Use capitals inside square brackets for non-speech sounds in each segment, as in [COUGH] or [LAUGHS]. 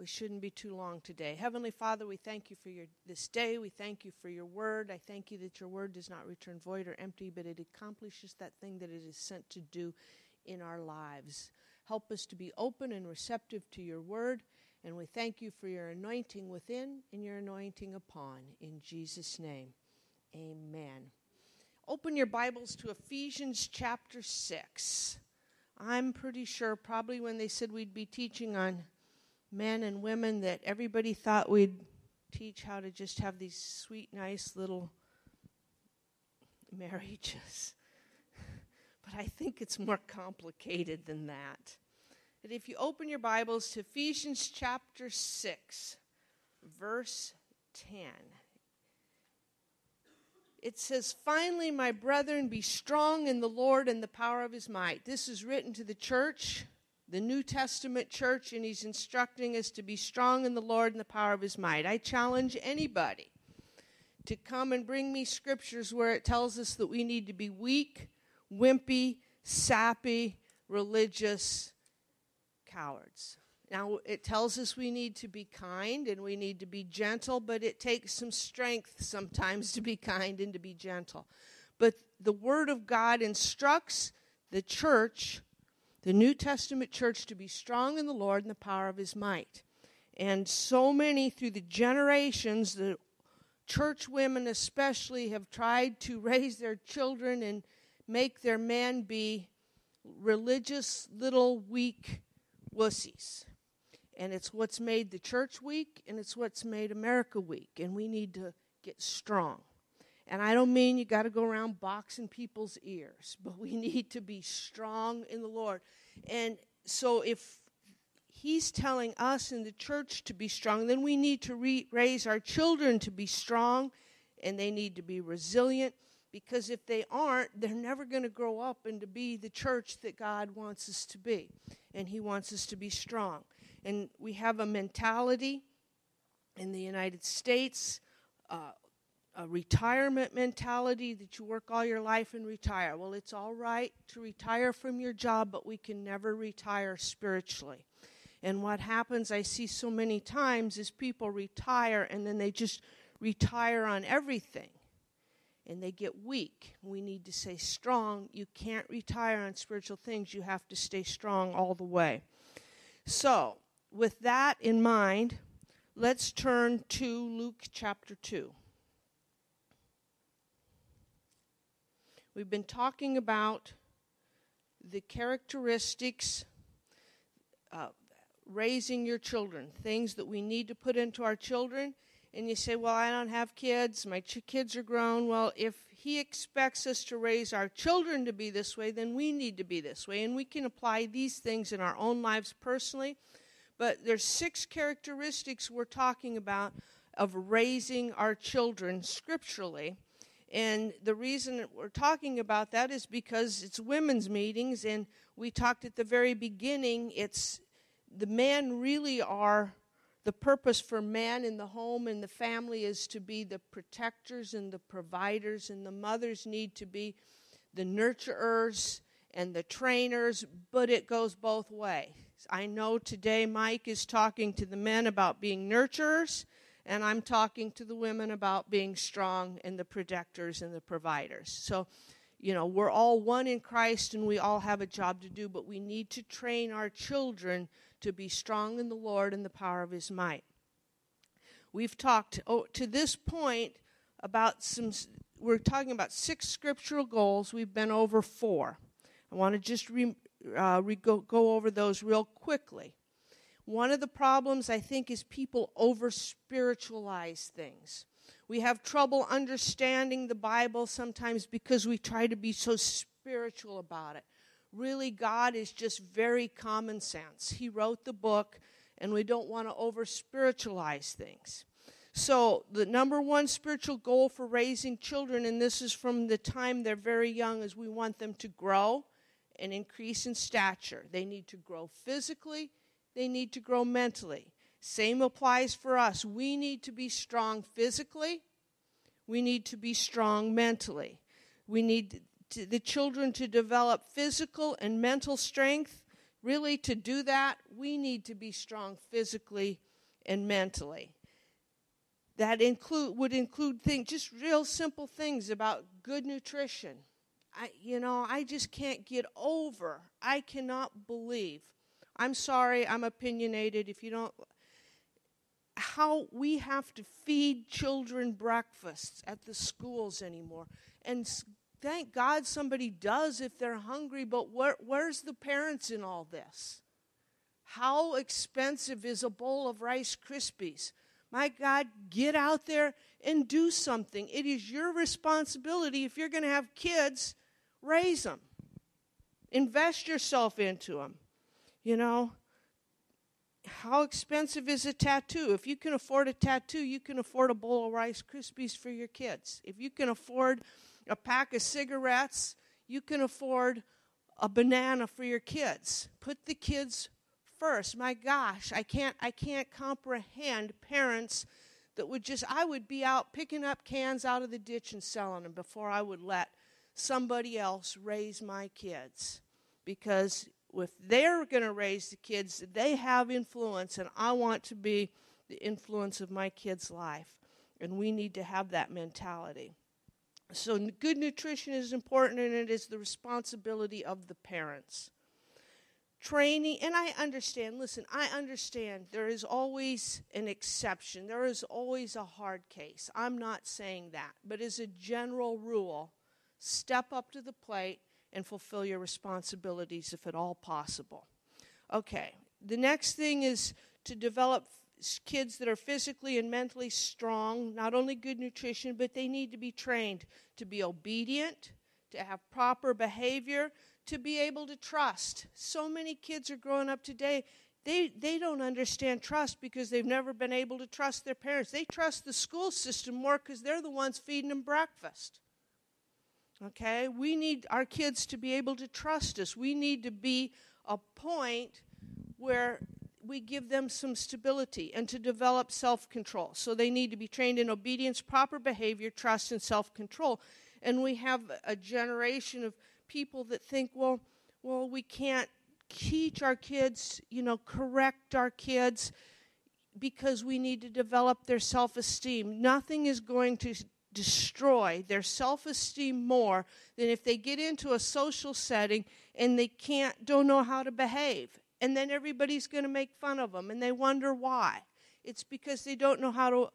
We shouldn't be too long today. Heavenly Father, we thank you for your, this day. We thank you for your word. I thank you that your word does not return void or empty, but it accomplishes that thing that it is sent to do in our lives. Help us to be open and receptive to your word. And we thank you for your anointing within and your anointing upon. In Jesus' name, amen. Open your Bibles to Ephesians chapter 6. I'm pretty sure, probably when they said we'd be teaching on men and women that everybody thought we'd teach how to just have these sweet, nice little marriages. [LAUGHS] But I think it's more complicated than that. That if you open your Bibles to Ephesians chapter 6, verse 10, it says, Finally, my brethren, be strong in the Lord and the power of his might. This is written to the church the New Testament church, and he's instructing us to be strong in the Lord and the power of his might. I challenge anybody to come and bring me scriptures where it tells us that we need to be weak, wimpy, sappy, religious cowards. Now, it tells us we need to be kind and we need to be gentle, but it takes some strength sometimes to be kind and to be gentle. But the Word of God instructs the church the New Testament church to be strong in the Lord and the power of his might. And so many through the generations, the church women especially, have tried to [LAUGHS] raise their children and make their men be religious, little, weak wussies. And it's what's made the church weak, and it's what's made America weak. And we need to get strong. And I don't mean you got to go around boxing people's ears, [LAUGHS] but we need to be strong in the Lord. And so if he's telling us in the church to be strong, then we need to re- raise our children to be strong and they need to be resilient because if they aren't, they're never going to grow up and to be the church that God wants us to be. And He wants us to be strong. And we have a mentality in the United States. Uh, a retirement mentality that you work all your life and retire. Well, it's all right to retire from your job, but we can never retire spiritually. And what happens, I see so many times, is people retire and then they just retire on everything. And they get weak. We need to stay strong. You can't retire on spiritual things. You have to stay strong all the way. So, with that in mind, let's turn to Luke chapter 2. We've been talking about the characteristics uh, raising your children, things that we need to put into our children. And you say, Well, I don't have kids, my ch- kids are grown. Well, if He expects us to raise our children to be this way, then we need to be this way. And we can apply these things in our own lives personally. But there's six characteristics we're talking about of raising our children scripturally. And the reason we're talking about that is because it's women's meetings, and we talked at the very beginning, it's the men really are the purpose for man in the home and the family is to be the protectors and the providers, and the mothers need to be the nurturers and the trainers, but it goes both ways. I know today Mike is talking to the men about being nurturers and I'm talking to the women about being strong and the protectors and the providers. So, you know, we're all one in Christ and we all have a job to do, but we need to train our children to be strong in the Lord and the power of His might. We've talked oh, to this point about some, we're talking about six scriptural goals. We've been over four. I want to just re, uh, re, go, go over those real quickly. One of the problems, I think, is people over spiritualize things. We have trouble understanding the Bible sometimes because we try to be so spiritual about it. Really, God is just very common sense. He wrote the book, and we don't want to over spiritualize things. So, the number one spiritual goal for raising children, and this is from the time they're very young, is we want them to grow and increase in stature. They need to grow physically they need to grow mentally. Same applies for us. We need to be strong physically. We need to be strong mentally. We need to, the children to develop physical and mental strength really, to do that, we need to be strong physically and mentally. That include would include things, just real simple things about good nutrition. I, you know, I just can't get over. I cannot believe. I'm sorry, I'm opinionated. If you don't, how we have to feed children breakfasts at the schools anymore, and thank God somebody does if they're hungry, but where, where's the parents in all this? How expensive is a bowl of Rice Krispies? My God, get out there and do something. It is your responsibility if you're going to have kids, raise them. Invest yourself into them. You know, how expensive is a tattoo? If you can afford a tattoo, you can afford a bowl of Rice Krispies for your kids. If you can afford a pack of cigarettes, you can afford a banana for your kids. Put the kids first. My gosh, I can't I can't comprehend parents that would just I would be out picking up cans out of the ditch and selling them before I would let somebody else raise my kids. Because if they're going to raise the kids, they have influence and I want to be the influence of my kids' life. And we need to have that mentality. So, good nutrition is important, and it is the responsibility of the parents. Training, and I understand, listen, I understand there is always an exception, there is always a hard case. I'm not saying that. But as a general rule, step up to the plate and fulfill your responsibilities if at all possible. Okay, the next thing is to develop kids that are physically and mentally strong, not only good nutrition, but they need to be trained to be obedient, to have proper behavior, to be able to trust. So many kids are growing up today, they, they don't understand trust because they've never been able to trust their parents. They trust the school system more because they're the ones feeding them breakfast. Okay? We need our kids to be able to trust us. We need to be a point where we give them some stability and to develop self control. So they need to be trained in obedience, proper behavior, trust, and self control. And we have a generation of people that think, well, well, we can't teach our kids, you know, correct our kids because we need to develop their self esteem. Nothing is going to destroy their self esteem more than if they get into a social setting and they can't, don't know how to behave and then everybody's going to make fun of them and they wonder why. It's because they don't know how to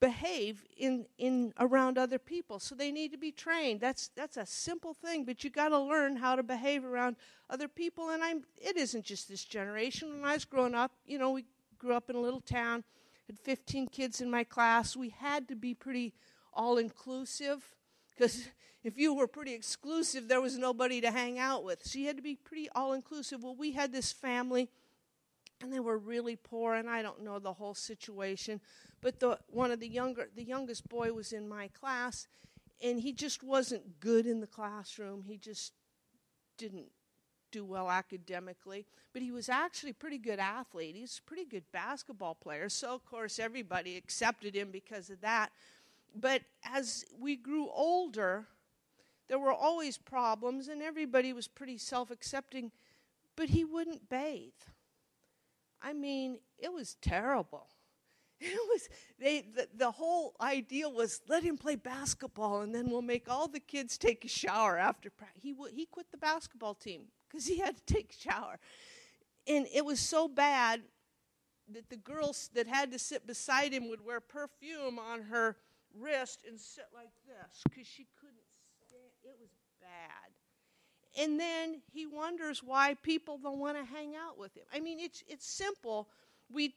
behave in in around other people. So they need to be trained. That's that's a simple thing, but you got to learn how to behave around other people and I'm it isn't just this generation. When I was growing up, you know, we grew up in a little town, had 15 kids in my class. We had to be pretty all inclusive because if you were pretty exclusive, there was nobody to hang out with. You had to be pretty all inclusive. Well, we had this family, and they were really poor, and I don't know the whole situation, but the one of the younger, the youngest boy was in my class, and he just wasn't good in the classroom. He just didn't do well academically, but he was actually a pretty good athlete. He's a pretty good basketball player. So, of course, everybody accepted him because of that. But as we grew older, there were always problems, and everybody was pretty self accepting, but he wouldn't bathe. I mean, it was terrible. [LAUGHS] It was they the, the whole idea was let him play basketball and then we'll make all the kids take a shower after practice. He w- he quit the basketball team because he had to [LAUGHS] take a shower, and it was so bad that the girls that had to sit beside him would wear perfume on her wrist and sit like this because she couldn't stand it was bad. And then he wonders why people don't want to hang out with him. I mean it's it's simple. We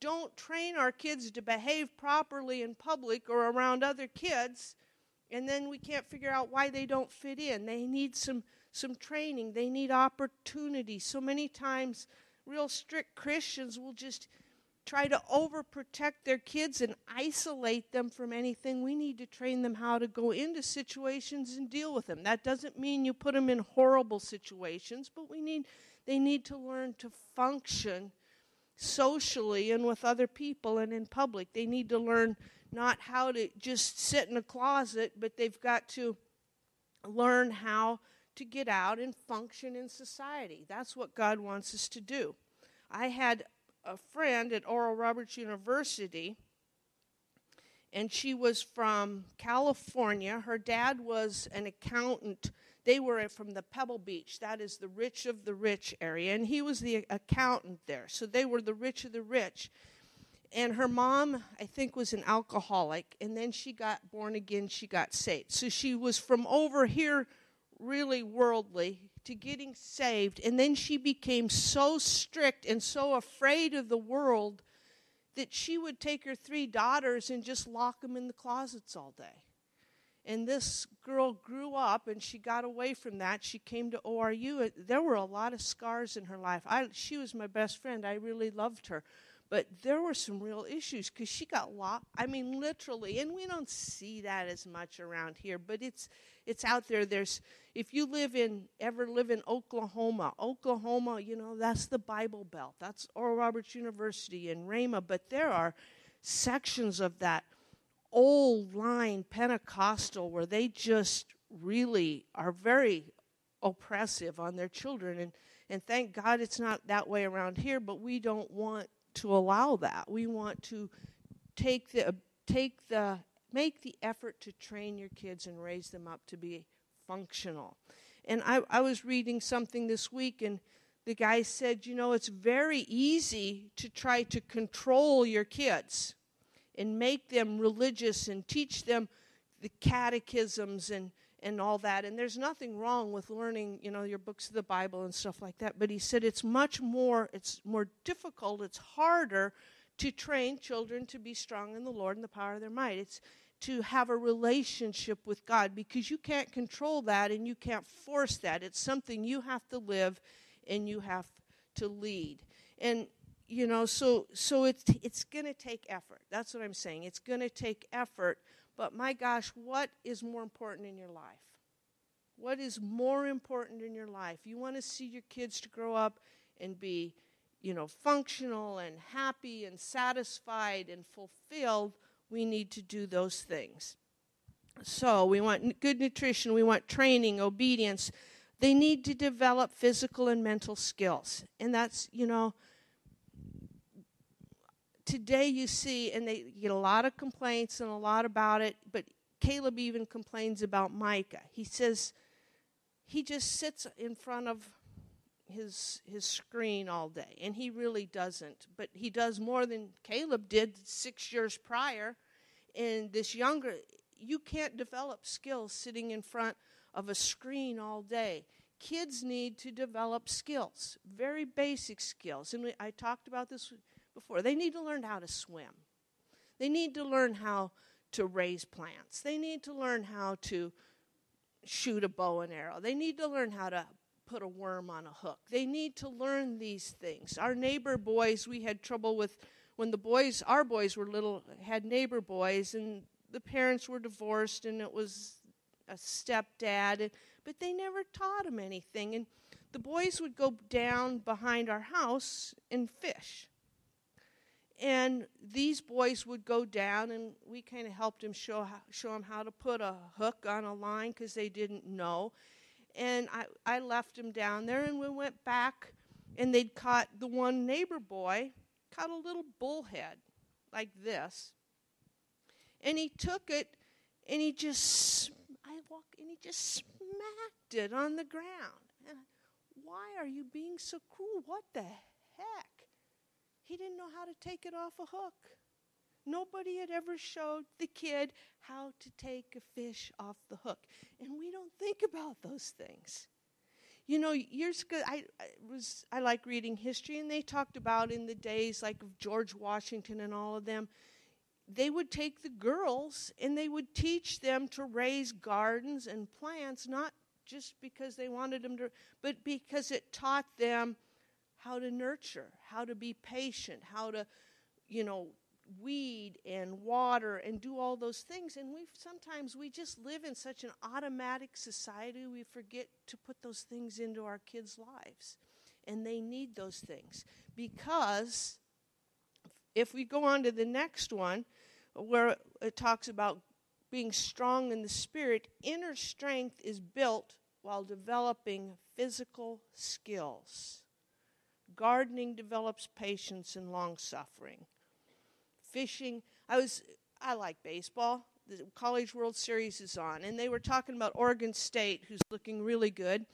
don't train our kids to behave properly in public or around other kids and then we can't figure out why they don't fit in. They need some some training. They need opportunity. So many times real strict christians will just try to overprotect their kids and isolate them from anything. We need to train them how to go into situations and deal with them. That doesn't mean you put them in horrible situations, but we need they need to learn to function socially and with other people and in public. They need to learn not how to just sit in a closet, but they've got to learn how to get out and function in society. That's what God wants us to do. I had a friend at Oral Roberts University, and she was from California. Her dad was an accountant. They were from the Pebble Beach, that is the rich of the rich area, and he was the accountant there. So they were the rich of the rich. And her mom, I think, was an alcoholic, and then she got born again, she got saved. So she was from over here really worldly to getting saved. And then she became so strict and so afraid of the world that she would take her three daughters and just lock them in the closets all day. And this girl grew up and she got away from that. She came to ORU. There were a lot of scars in her life. I, she was my best friend. I really loved her. But there were some real issues because she got locked. I mean, literally, and we don't see that as much around here, but it's it's out there. There's if you live in ever live in Oklahoma, Oklahoma, you know that's the Bible Belt. That's Oral Roberts University and Rhema. But there are sections of that old line Pentecostal where they just really are very oppressive on their children and and thank God it's not that way around here, but we don't want to allow that. We want to take the take the make the effort to train your kids and raise them up to be functional. And I, I was reading something this week, and the guy said, you know, it's very easy to try to control your kids and make them religious and teach them the catechisms and and all that. And there's nothing wrong with learning, you know, your books of the Bible and stuff like that. But he said it's much more, it's more difficult, it's harder to train children to be strong in the Lord and the power of their might. It's to have a relationship with God because you can't control that and you can't force that. It's something you have to live and you have to lead. And you know, so so it's it's going to take effort. That's what I'm saying. It's going to take effort but my gosh, what is more important in your life? What is more important in your life? You want to see your kids to grow up and be, you know, functional and happy and satisfied and fulfilled. We need to do those things. So, we want good nutrition, we want training, obedience. They need to develop physical and mental skills. And that's, you know, today you see, and they get a lot of complaints and a lot about it, but Caleb even complains about Micah. He says he just sits in front of his his screen all day, and he really doesn't. But he does more than Caleb did six years prior. And this younger, you can't develop skills sitting in front of a screen all day. Kids need to develop skills, very basic skills. And we, I talked about this before. They need to learn how to swim. They need to learn how to raise plants. They need to learn how to shoot a bow and arrow. They need to learn how to put a worm on a hook. They need to learn these things. Our neighbor boys, we had trouble with when the boys, our boys were little, had neighbor boys, and the parents were divorced, and it was a stepdad, but they never taught them anything. And the boys would go down behind our house and fish. And these boys would go down, and we kind of helped them show how, show them how to put a hook on a line because they didn't know. And I, I left them down there, and we went back, and they'd caught the one neighbor boy caught a little bullhead like this, and he took it, and he just I walk, and he just smacked it on the ground. And why are you being so cruel? What the heck? He didn't know how to take it off a hook. Nobody had ever showed the kid how to take a fish off the hook. And we don't think about those things. You know, years ago, I, I, was I like reading history, and they talked about in the days like of George Washington and all of them. They would take the girls and they would teach them to raise gardens and plants, not just because they wanted them to, but because it taught them how to nurture, how to be patient, how to, you know, weed and water and do all those things. And we sometimes we just live in such an automatic society we forget to put those things into our kids lives. And they need those things. Because if we go on to the next one where it talks about being strong in the spirit inner strength is built while developing physical skills. Gardening develops patience and long suffering. Fishing, I was I like baseball. The College World Series is on and they were talking about Oregon State who's looking really good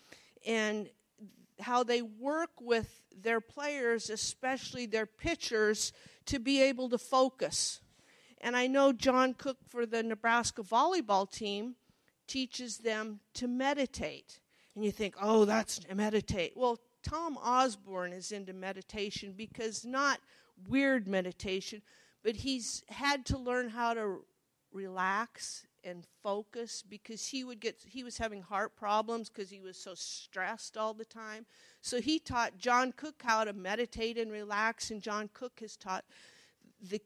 and how they work with their players, especially their pitchers, to be able to focus. And I know John Cook for the Nebraska volleyball team teaches them to meditate. And you think, oh, that's meditate. Well, Tom Osborne is into meditation because not weird meditation, but he's had to learn how to relax and focus because he would get he was having heart problems because he was so stressed all the time. So he taught john cook how to meditate and relax and john cook has taught the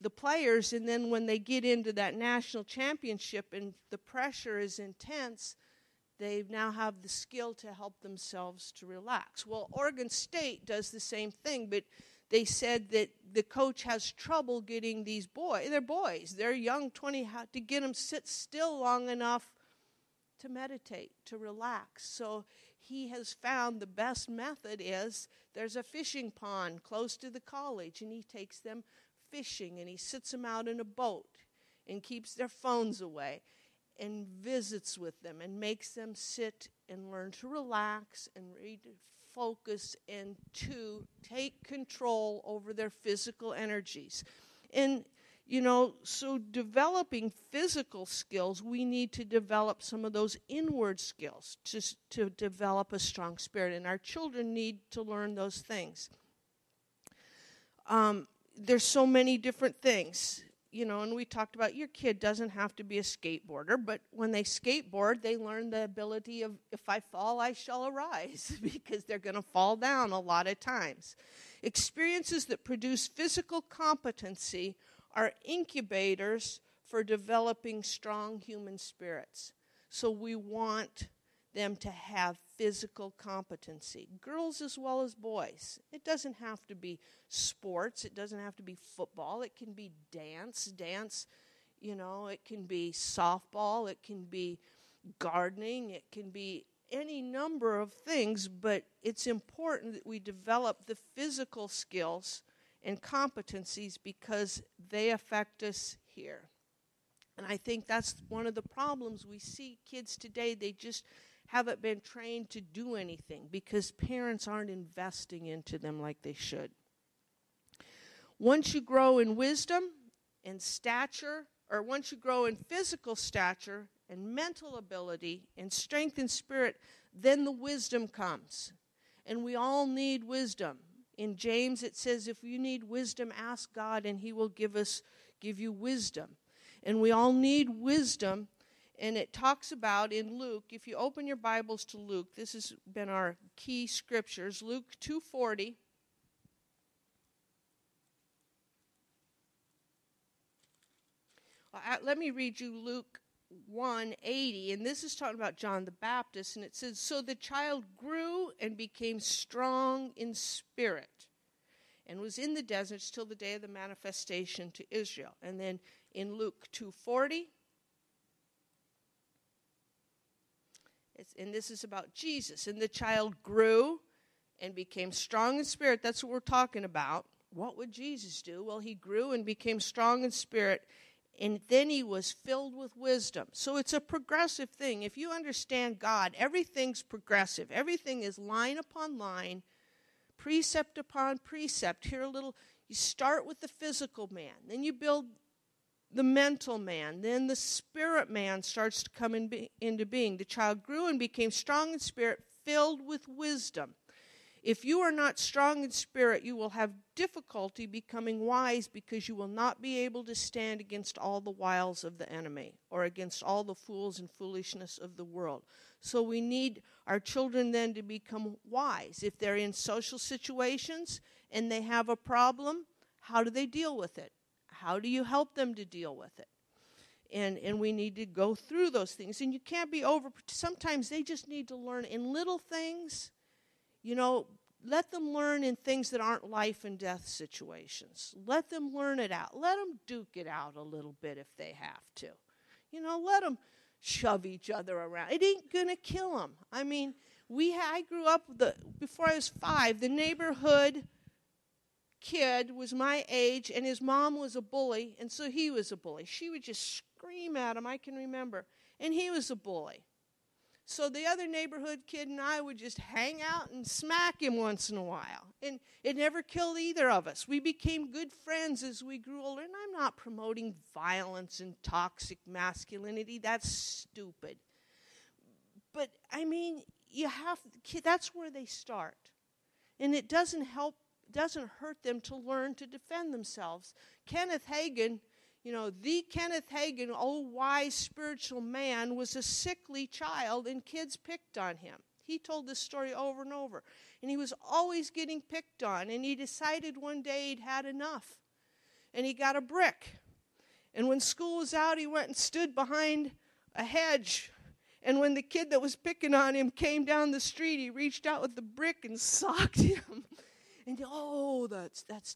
the players and then when they get into that national championship and the pressure is intense they now have the skill to help themselves to relax. Well oregon state does the same thing but they said that the coach has trouble getting these boys they're boys they're young 20 to get them sit still long enough to meditate to relax. So he has found the best method is there's a fishing pond close to the college and he takes them fishing and he sits them out in a boat and keeps their phones away and visits with them and makes them sit and learn to relax and read focus and to take control over their physical energies. And, you know, so developing physical skills, we need to develop some of those inward skills just to develop a strong spirit. And our children need to learn those things. Um, there's so many different things you know, and we talked about your kid doesn't have to be a skateboarder, but when they skateboard, they learn the ability of if I fall, I shall arise, [LAUGHS] because they're going to fall down a lot of times. Experiences that produce physical competency are incubators for developing strong human spirits. So we want them to have physical competency, girls as well as boys. It doesn't have to be sports, it doesn't have to be football, it can be dance, dance, you know, it can be softball, it can be gardening, it can be any number of things, but it's important that we develop the physical skills and competencies because they affect us here. And I think that's one of the problems we see kids today, they just haven't been trained to do anything because parents aren't investing into them like they should. Once you grow in wisdom and stature, or once you grow in physical stature and mental ability and strength and spirit, then the wisdom comes. And we all need wisdom. In James it says if you need wisdom ask God and he will give us give you wisdom. And we all need wisdom and it talks about in Luke, if you open your Bibles to Luke, this has been our key scriptures, Luke 240. Uh, let me read you Luke 180, and this is talking about John the Baptist, and it says, So the child grew and became strong in spirit, and was in the desert till the day of the manifestation to Israel. And then in Luke 240, It's, and this is about Jesus. And the child grew and became strong in spirit. That's what we're talking about. What would Jesus do? Well, he grew and became strong in spirit, and then he was filled with wisdom. So it's a progressive thing. If you understand God, everything's progressive, everything is line upon line, precept upon precept. Here, a little, you start with the physical man, then you build the mental man. Then the spirit man starts to come in be, into being. The child grew and became strong in spirit, filled with wisdom. If you are not strong in spirit, you will have difficulty becoming wise because you will not be able to stand against all the wiles of the enemy or against all the fools and foolishness of the world. So we need our children then to become wise. If they're in social situations and they have a problem, how do they deal with it? How do you help them to deal with it? And, and we need to go through those things. And you can't be over, sometimes they just need to learn in little things. You know, let them learn in things that aren't life and death situations. Let them learn it out. Let them duke it out a little bit if they have to. You know, let them shove each other around. It ain't to kill them. I mean, we I grew up the before I was 5, the neighborhood kid was my age and his mom was a bully and so he was a bully. She would just scream at him, I can remember. And he was a bully. So the other neighborhood kid and I would just hang out and smack him once in a while. And it never killed either of us. We became good friends as we grew older. And I'm not promoting violence and toxic masculinity. That's stupid. But I mean, you have that's where they start. And it doesn't help doesn't hurt them to learn to defend themselves. Kenneth Hagin you know, the Kenneth Hagin, old wise spiritual man, was a sickly child and kids picked on him. He told this story over and over. And he was always getting picked on. And he decided one day he'd had enough. And he got a brick. And when school was out, he went and stood behind a hedge. And when the kid that was picking on him came down the street, he reached out with the brick and [LAUGHS] socked him. And oh, that's that's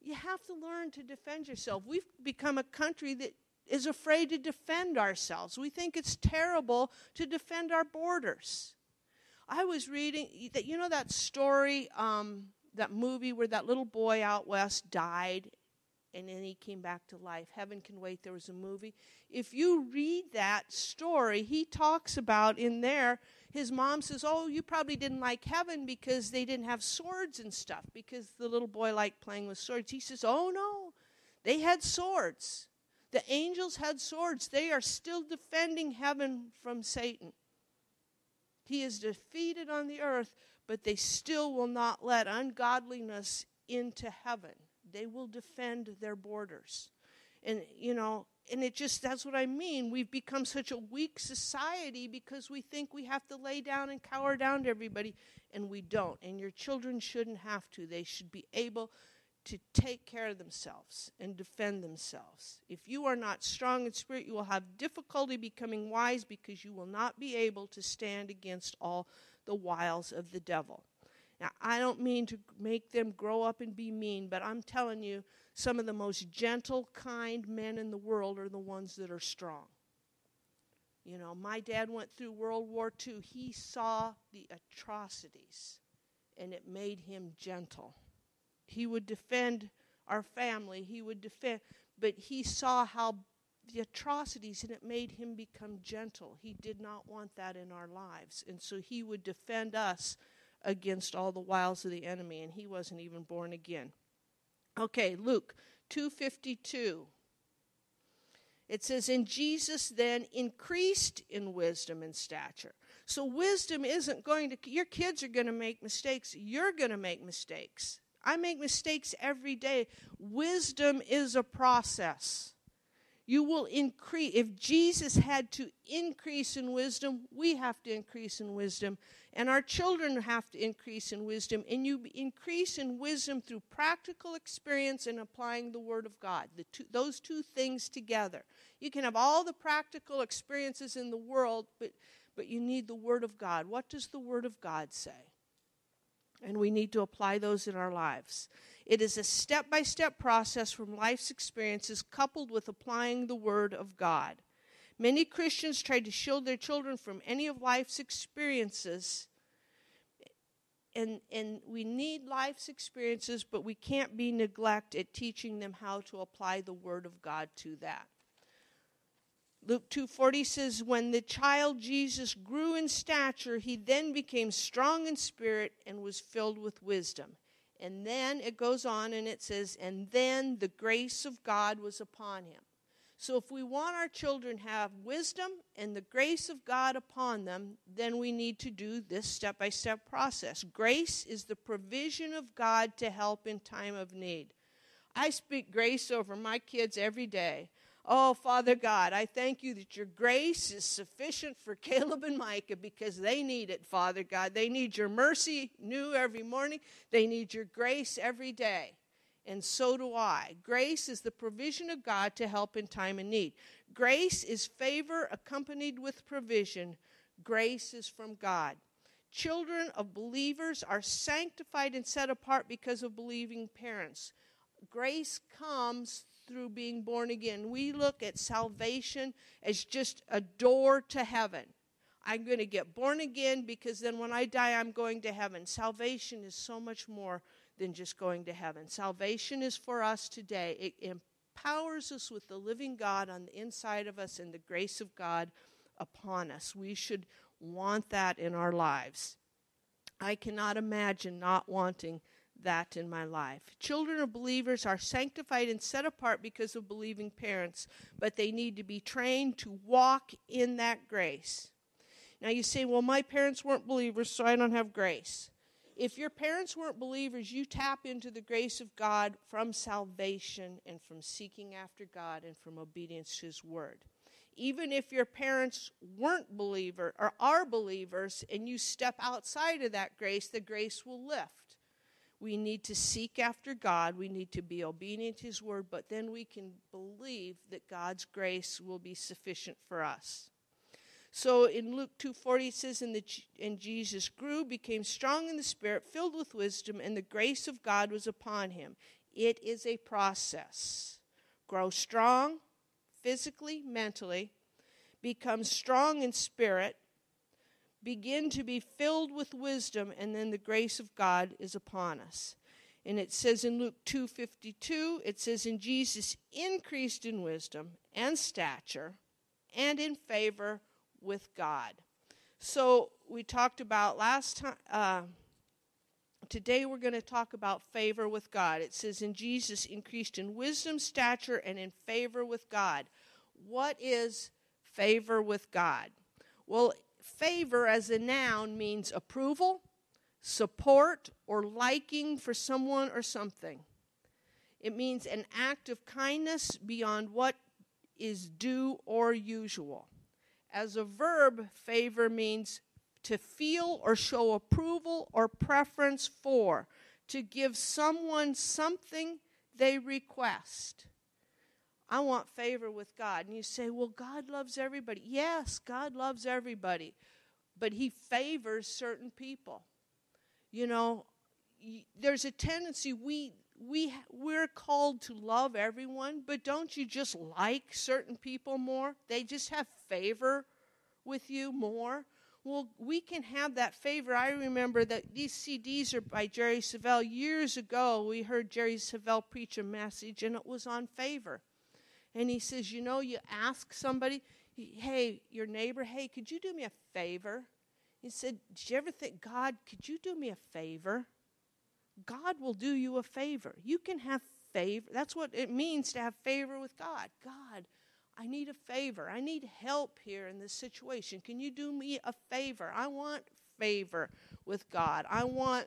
you have to learn to defend yourself. We've become a country that is afraid to defend ourselves. We think it's terrible to defend our borders. I was reading that you know that story, um, that movie where that little boy out west died and then he came back to life. Heaven Can Wait, there was a movie. If you read that story, he talks about in there his mom says, Oh, you probably didn't like heaven because they didn't have swords and stuff, because the little boy liked playing with swords. He says, Oh, no, they had swords. The angels had swords. They are still defending heaven from Satan. He is defeated on the earth, but they still will not let ungodliness into heaven. They will defend their borders. And, you know, and it just that's what I mean. We've become such a weak society because we think we have to lay down and cower down to everybody, and we don't. And your children shouldn't have to. They should be able to take care of themselves and defend themselves. If you are not strong in spirit, you will have difficulty becoming wise because you will not be able to stand against all the wiles of the devil. Now, I don't mean to make them grow up and be mean, but I'm telling you, some of the most gentle, kind men in the world are the ones that are strong. You know, my dad went through World War II. He saw the atrocities, and it made him gentle. He would defend our family, he would defend, but he saw how the atrocities, and it made him become gentle. He did not want that in our lives, and so he would defend us against all the wiles of the enemy, and he wasn't even born again. Okay, Luke 252. It says, And Jesus then increased in wisdom and stature. So wisdom isn't going to, your kids are going to make mistakes. You're going to make mistakes. I make mistakes every day. Wisdom is a process. You will increase. If Jesus had to increase in wisdom, we have to increase in wisdom. And our children have to increase in wisdom. And you increase in wisdom through practical experience and applying the Word of God. Two, those two things together. You can have all the practical experiences in the world, but, but you need the Word of God. What does the Word of God say? And we need to apply those in our lives. It is a step by step process from life's experiences coupled with applying the Word of God. Many Christians try to shield their children from any of life's experiences. And, and we need life's experiences, but we can't be neglect at teaching them how to apply the Word of God to that. Luke 2:40 says when the child Jesus grew in stature he then became strong in spirit and was filled with wisdom. And then it goes on and it says and then the grace of God was upon him. So if we want our children to have wisdom and the grace of God upon them, then we need to do this step by step process. Grace is the provision of God to help in time of need. I speak grace over my kids every day. Oh, Father God, I thank you that your grace is sufficient for Caleb and Micah because they need it, Father God. They need your mercy new every morning, they need your grace every day and so do I. Grace is the provision of God to help in time of need. Grace is favor accompanied with provision. Grace is from God. Children of believers are sanctified and set apart because of believing parents. grace comes through being born again. We look at salvation as just a door to heaven. I'm going to get born again because then when I die, I'm going to heaven. Salvation is so much more than just going to heaven. Salvation is for us today. It empowers us with the living God on the inside of us and the grace of God upon us. We should want that in our lives. I cannot imagine not wanting that in my life. Children of believers are sanctified and set apart because of believing parents, but they need to be trained to walk in that grace. Now you say, well, my parents weren't believers, so I don't have grace. If your parents weren't believers, you tap into the grace of God from salvation and from seeking after God and from obedience to His Word. Even if your parents weren't believer or are believers and you step outside of that grace, the grace will lift. We need to seek after God. We need to be obedient to His word, but then we can believe that God's grace will be sufficient for us. So in Luke 2:40 it says, and, the, and Jesus grew, became strong in the spirit, filled with wisdom, and the grace of God was upon him. It is a process. Grow strong physically, mentally, become strong in spirit, begin to be filled with wisdom and then the grace of God is upon us. And it says in Luke 2:52, it says in Jesus increased in wisdom and stature and in favor with God. So we talked about last time uh, today we're going to talk about favor with God. It says in Jesus increased in wisdom, stature and in favor with God. What is favor with God? Well, favor as a noun means approval, support, or liking for someone or something. It means an act of kindness beyond what is due or usual. As a verb, favor means to feel or show approval or preference for, to give someone something they request. I want favor with God. And you say, well, God loves everybody. Yes, God loves everybody, but He favors certain people. You know, there's a tendency we we we're called to love everyone, but don't you just like certain people more? They just have favor with you more. Well, we can have that favor. I remember that these CDs are by Jerry Savelle. Years ago, we heard Jerry Savelle preach a message, and it was on favor. And he says, You know, you ask somebody, hey, your neighbor, hey, could you do me a favor? He said, Did you ever think, God, could you do me a favor? God will do you a favor. You can have favor. That's what it means to have favor with God. God, I need a favor. I need help here in this situation. Can you do me a favor? I want favor with God. I want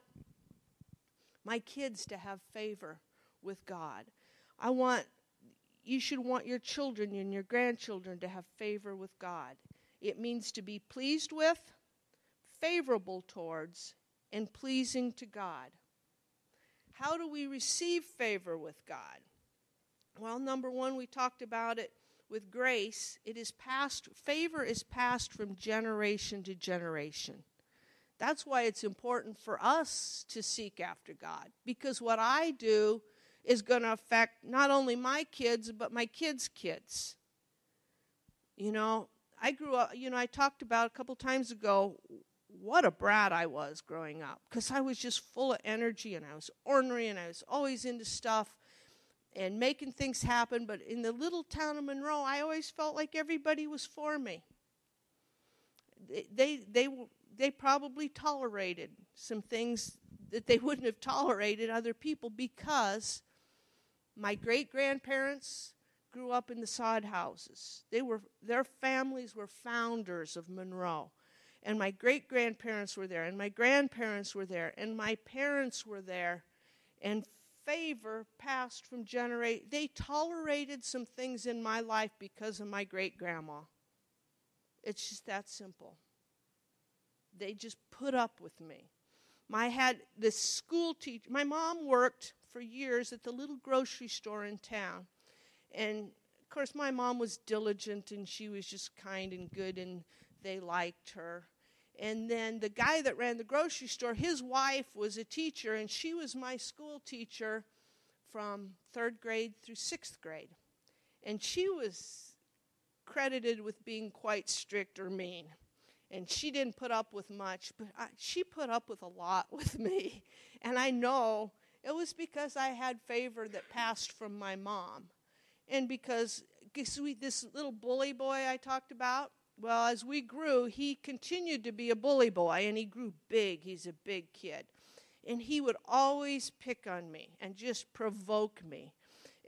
my kids to have favor with God. I want you should want your children and your grandchildren to have favor with God. It means to be pleased with, favorable towards, and pleasing to God. How do we receive favor with God? Well, number one, we talked about it with grace. It is passed, favor is passed from generation to generation. That's why it's important for us to seek after God. Because what I do is going to affect not only my kids, but my kids' kids. You know, I grew up, you know, I talked about a couple times ago what a brat I was growing up because I was just full of energy and I was ornery and I was always into stuff and making things happen. But in the little town of Monroe, I always felt like everybody was for me. They, they, they, they probably tolerated some things that they [LAUGHS] wouldn't have tolerated other people because my great grandparents grew up in the sod houses. They were, their families were founders of Monroe. And my great grandparents were there, and my grandparents were there, and my parents were there. And favor passed from generation. They tolerated some things in my life because of my great grandma. It's just that simple. They just put up with me. I had this school teacher. My mom worked for years at the little grocery store in town. And of course, my mom was diligent and she was just kind and good, and they liked her. And then the guy that ran the grocery store, his wife was a teacher, and she was my school teacher from third grade through sixth grade. And she was credited with being quite strict or mean. And she didn't put up with much, but I, she put up with a lot [LAUGHS] with me. And I know it was because I had favor that passed from my mom. And because we, this little bully boy I talked about, well, as we grew, he continued to be a bully boy and he grew big. He's a big kid. And he would always pick on me and just provoke me.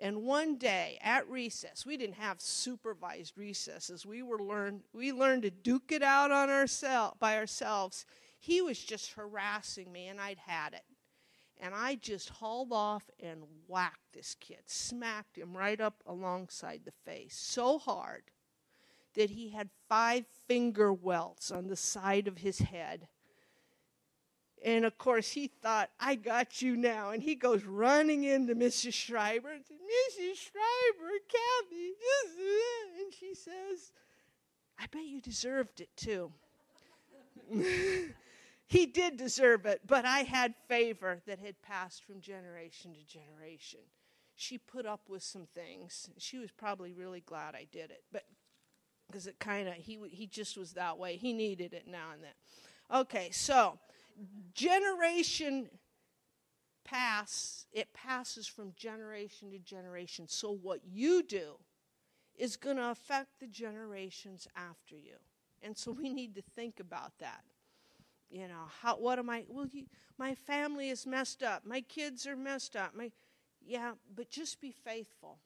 And one day at recess, we didn't have supervised recesses. We were learned we learned to duke it out on ourselves by ourselves. He was just harassing me and I'd had it. And I just hauled off and whacked this kid, smacked him right up alongside the face so hard that he had five finger welts on the side of his head. And of course, he thought, I got you now. And he goes running into Mrs. Schreiber and says, Mrs. Schreiber, Kathy. And she says, I bet you deserved it too. [LAUGHS] he did deserve it, but I had favor that had passed from generation to generation. She put up with some things. She was probably really glad I did it, but because it kind of he he just was that way. He needed it now and then. Okay, so generation pass it passes from generation to generation. So what you do is going to affect the generations after you. And so we need to think about that. You know, how what am I well you, my family is messed up. My kids are messed up. My yeah, but just be faithful.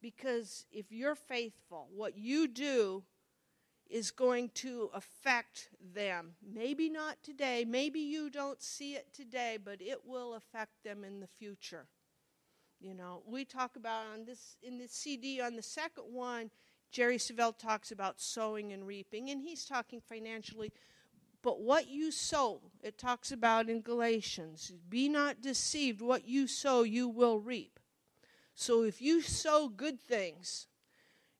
Because if you're faithful, what you do is going to affect them. Maybe not today, maybe you don't see it today, but it will affect them in the future. You know, we talk about on this in the CD on the second one, Jerry Savelle talks about sowing and reaping, and he's talking financially. But what you sow, it talks about in Galatians, be not deceived, what you sow, you will reap. So if you sow good things,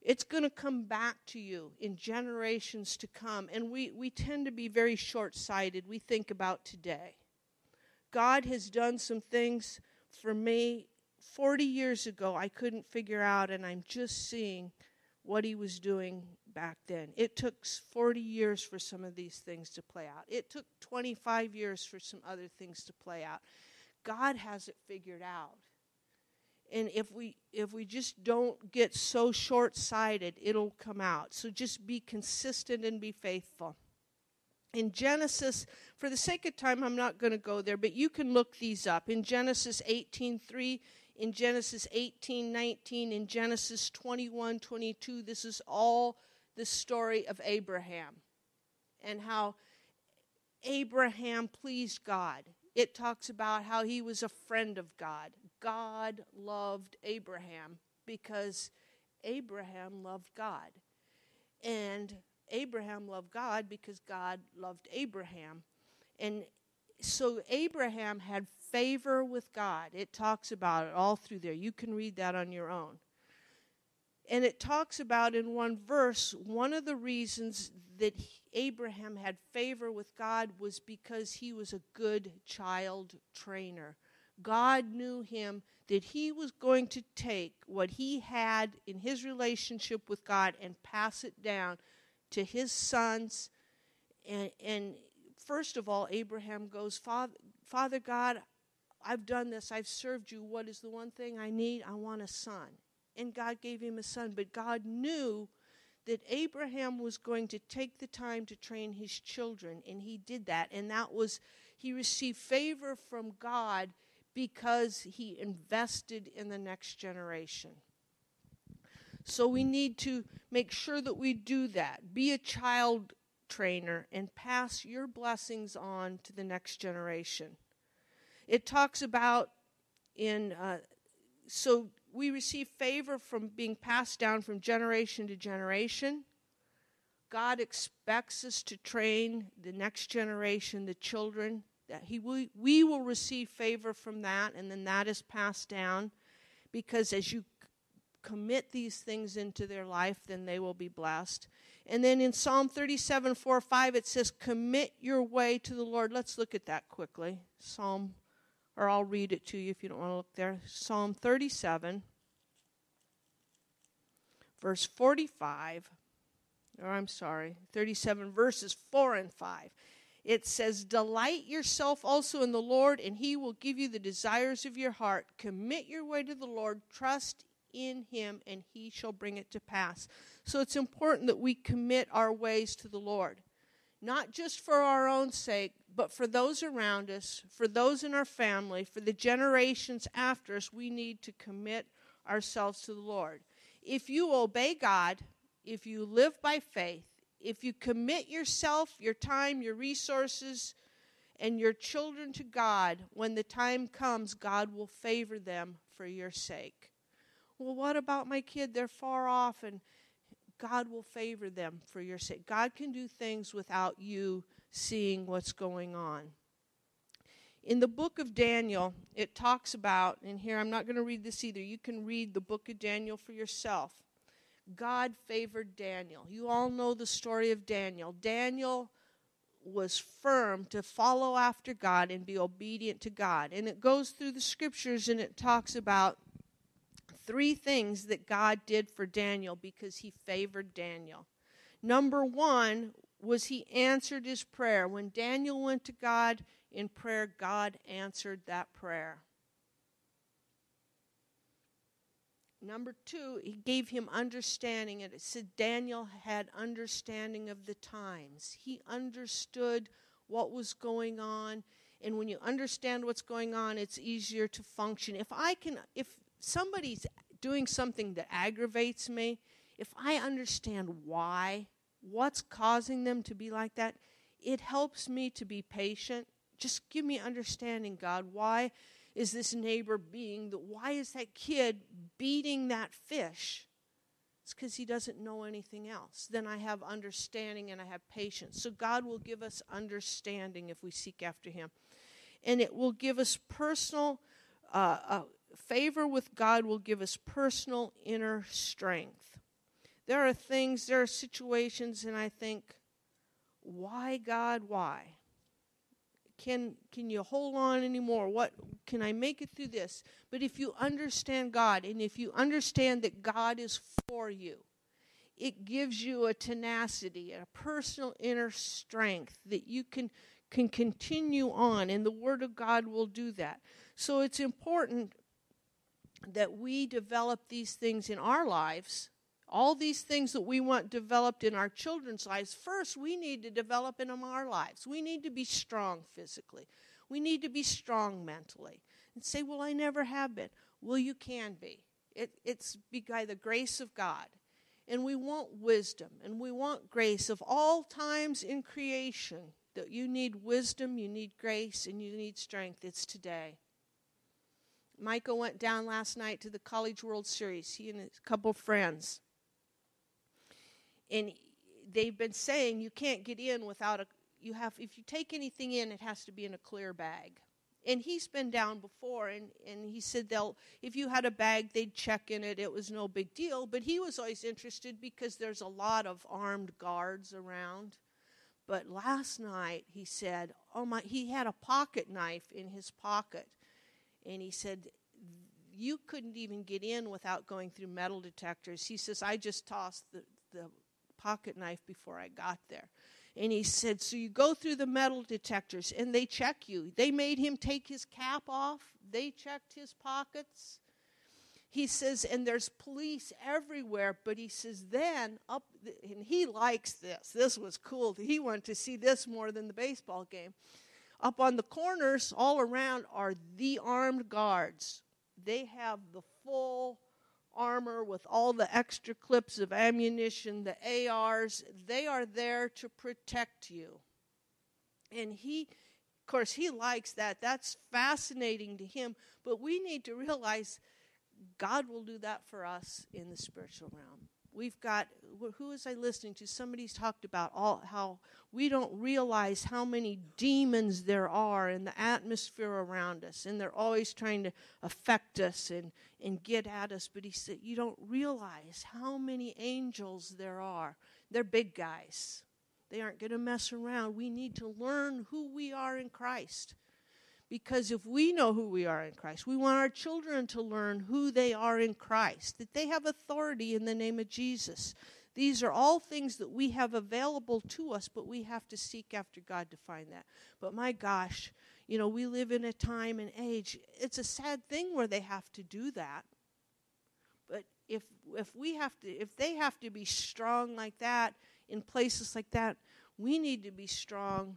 it's going to come back to you in generations to come. And we, we tend to be very short sighted. We think about today. God has done some things for me 40 years ago I couldn't figure out, and I'm just seeing what He was doing back then. It took 40 years for some of these things to play out, it took 25 years for some other things to play out. God has it figured out and if we if we just don't get so short-sighted it'll come out. So just be consistent and be faithful. In genesis for the sake of time i'm not going to go there but you can look these up. In genesis 18.3 in genesis 18.19 in genesis 21.22 this is all the story of abraham and how abraham pleased god. It talks about how he was a friend of god God loved Abraham because Abraham loved God. And Abraham loved God because God loved Abraham. And so Abraham had favor with God. It talks about it all through there. You can read that on your own. And it talks about in one verse, one of the reasons that Abraham had favor with God was because he was a good child trainer. God knew him that he was going to take what he had in his relationship with God and pass it down to his sons. And, and first of all, Abraham goes, Father, Father God, I've done this. I've served you. What is the one thing I need? I want a son. And God gave him a son. But God knew that Abraham was going to take the time to train his children, and he did that. And that was, he received favor from God because he invested in the next generation. So we need to make sure that we do that. Be a child trainer and pass your blessings on to the next generation. It talks about in, uh, so we receive favor from being passed down from generation to generation. God expects us to train the next generation, the children, he we, we will receive favor from that and then that is passed down because as you commit these things into their life then they will be blessed and then in psalm 37 4 5 it says commit your way to the lord let's look at that quickly psalm or I'll read it to you if you don't want to look there. Psalm 37, verse 45, or I'm sorry, 37, verses 4 and 5. It says, Delight yourself also in the Lord, and he will give you the desires of your heart. Commit your way to the Lord, trust in him, and he shall bring it to pass. So it's important that we commit our ways to the Lord, not just for our own sake, but for those around us, for those in our family, for the generations after us. We need to commit ourselves to the Lord. If you obey God, if you live by faith, if you commit yourself, your time, your resources, and your children to God, when the time comes, God will favor them for your sake. Well, what about my kid? They're far off, and God will favor them for your sake. God can do things without you seeing what's going on. In the book of Daniel, it talks about, and here I'm not going to read this either, you can read the book of Daniel for yourself. God favored Daniel. You all know the story of Daniel. Daniel was firm to follow after God and be obedient to God. And it goes through the scriptures and it talks about three things that God did for Daniel because he favored Daniel. Number one was he answered his prayer. When Daniel went to God in prayer, God answered that prayer. Number two, he gave him understanding. And it said Daniel had understanding of the times. He understood what was going on. And when you understand what's going on, it's easier to function. If I can, if somebody's doing something that aggravates me, if I understand why, what's causing them to be like that, it helps me to be patient. Just give me understanding, God. Why? Is this neighbor being that why is that kid beating that fish? It's because he doesn't know anything else. Then I have understanding and I have patience. So God will give us understanding if we seek after him. And it will give us personal uh, uh, favor with God, will give us personal inner strength. There are things, there are situations, and I think, why, God, why? Can can you hold on anymore? What can i make it through this? But if you understand god and if you understand that god is for you it gives you a tenacity a personal inner strength that you can can continue on and the word of god will do that. So it's important that we develop these things in our lives all these things that we want developed in our children's lives, first we need to develop in our lives. We need to be strong physically. We need to be strong mentally. And say, Well, I never have been. Well, you can be. It, it's by the grace of God. And we want wisdom and we want grace of all times in creation. That you need wisdom, you need grace, and you need strength. It's today. Michael went down last night to the College World Series, he and a couple friends and they've been saying you can't get in without a you have if you take anything in it has to be in a clear bag. And he's been down before and, and he said they'll if you had a bag they'd check in it. It was no big deal. But he was always interested because there's a lot of armed guards around. But last night he said oh my he had a pocket knife in his pocket. And he said you couldn't even get in without going through metal detectors. He says i just tossed the, the pocket knife before I got there. And he said, So you go through the metal detectors and they check you. They made him take his cap off, they checked his pockets. He says, and there's police everywhere, but he says, then up, and he likes this. This was cool. He wanted to see this more than the baseball game. Up on the corners, all around, are the armed guards. They have the full armor with all the extra clips of ammunition, the ARs, they are there to protect you. And he, of course, he likes that. That's fascinating to him. But we need to realize God will do that for us in the spiritual realm we've got who was I listening to? Somebody's talked about all how we don't realize how many demons there are in the atmosphere around us, and they're always trying to affect us and, and get at us. But he said, You don't realize how many angels there are. They're big guys. They aren't going to mess around. We need to learn who we are in Christ Because if we know who we are in Christ, we want our children to learn who they are in Christ, that they have authority in the name of Jesus. These are all things that we have available to us, but we have to seek after God to find that. But my gosh, you know, we live in a time and age, it's a sad thing where they have to do that. But if if we have to if they have to be strong like that in places like that, we need to be strong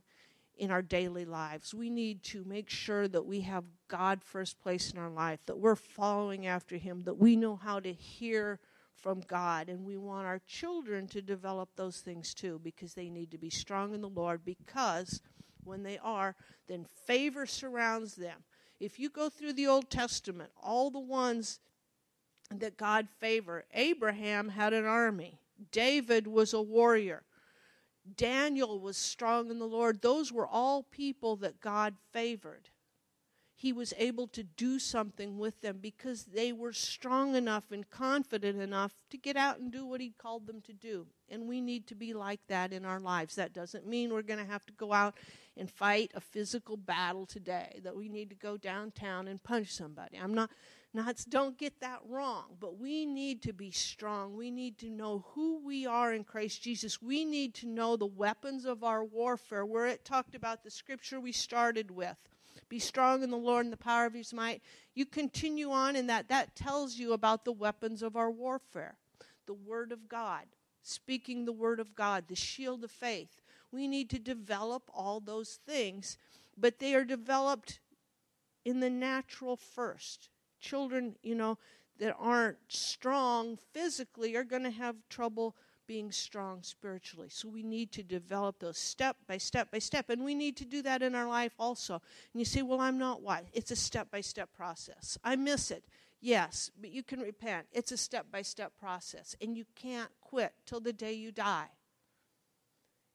in our daily lives. We need to make sure that we have God first place in our life, that we're following after Him, that we know how to hear from God. And we want our children to develop those things too, because they need to be strong in the Lord, because when they are, then favor surrounds them. If you go through the Old Testament, all the ones that God favored, Abraham had an army, David was a warrior. Daniel was strong in the Lord. Those were all people that God favored. He was able to do something with them because they were strong enough and confident enough to get out and do what He called them to do. And we need to be like that in our lives. That doesn't mean we're going to have to go out and fight a physical battle today, that we need to go downtown and punch somebody. I'm not not, don't get that wrong, but we need to be strong. We need to know who we are in Christ Jesus. We need to know the weapons of our warfare, where it talked about the scripture we started with. Be strong in the Lord and the power of his might. You continue on in that. That tells you about the weapons of our warfare the Word of God, speaking the Word of God, the shield of faith. We need to develop all those things, but they are developed in the natural first children, you know, that aren't strong physically are going to have trouble being strong spiritually. So we need to develop those step by step by step. And we need to do that in our life also. And you say, well, I'm not wise. It's a step by step process. I miss it. Yes, but you can repent. It's a step by step process. And you can't quit till the day you die.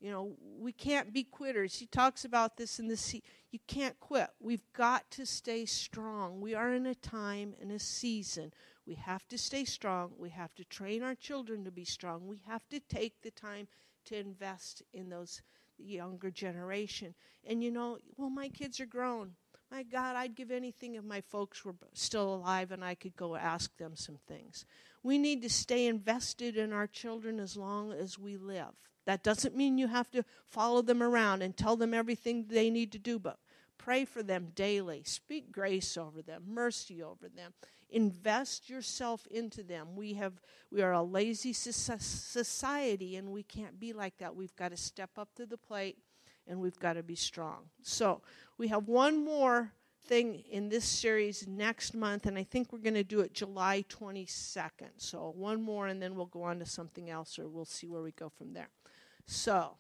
You know, we can't be quitters. He talks about this in the sea you can't quit. We've got to stay strong. We are in a time and a season. We have to stay strong. We have to train our children to be strong. We have to take the time to invest in those younger generation. And you know, well, my kids are grown. My God, I'd give anything if my folks were still alive and I could go ask them some things. We need to stay invested in our children as long as we live. That doesn't mean you have to follow them around and tell them everything they need to do, but pray for them daily. Speak grace over them, mercy over them. Invest yourself into them. We have we are a lazy society and we can't be like that. We've got to step up to the plate and we've got to be strong. So, we have one more thing in this series next month, and I think we're going to do it July 22nd. So, one more, and then we'll go on to something else, or we'll see where we go from there. So,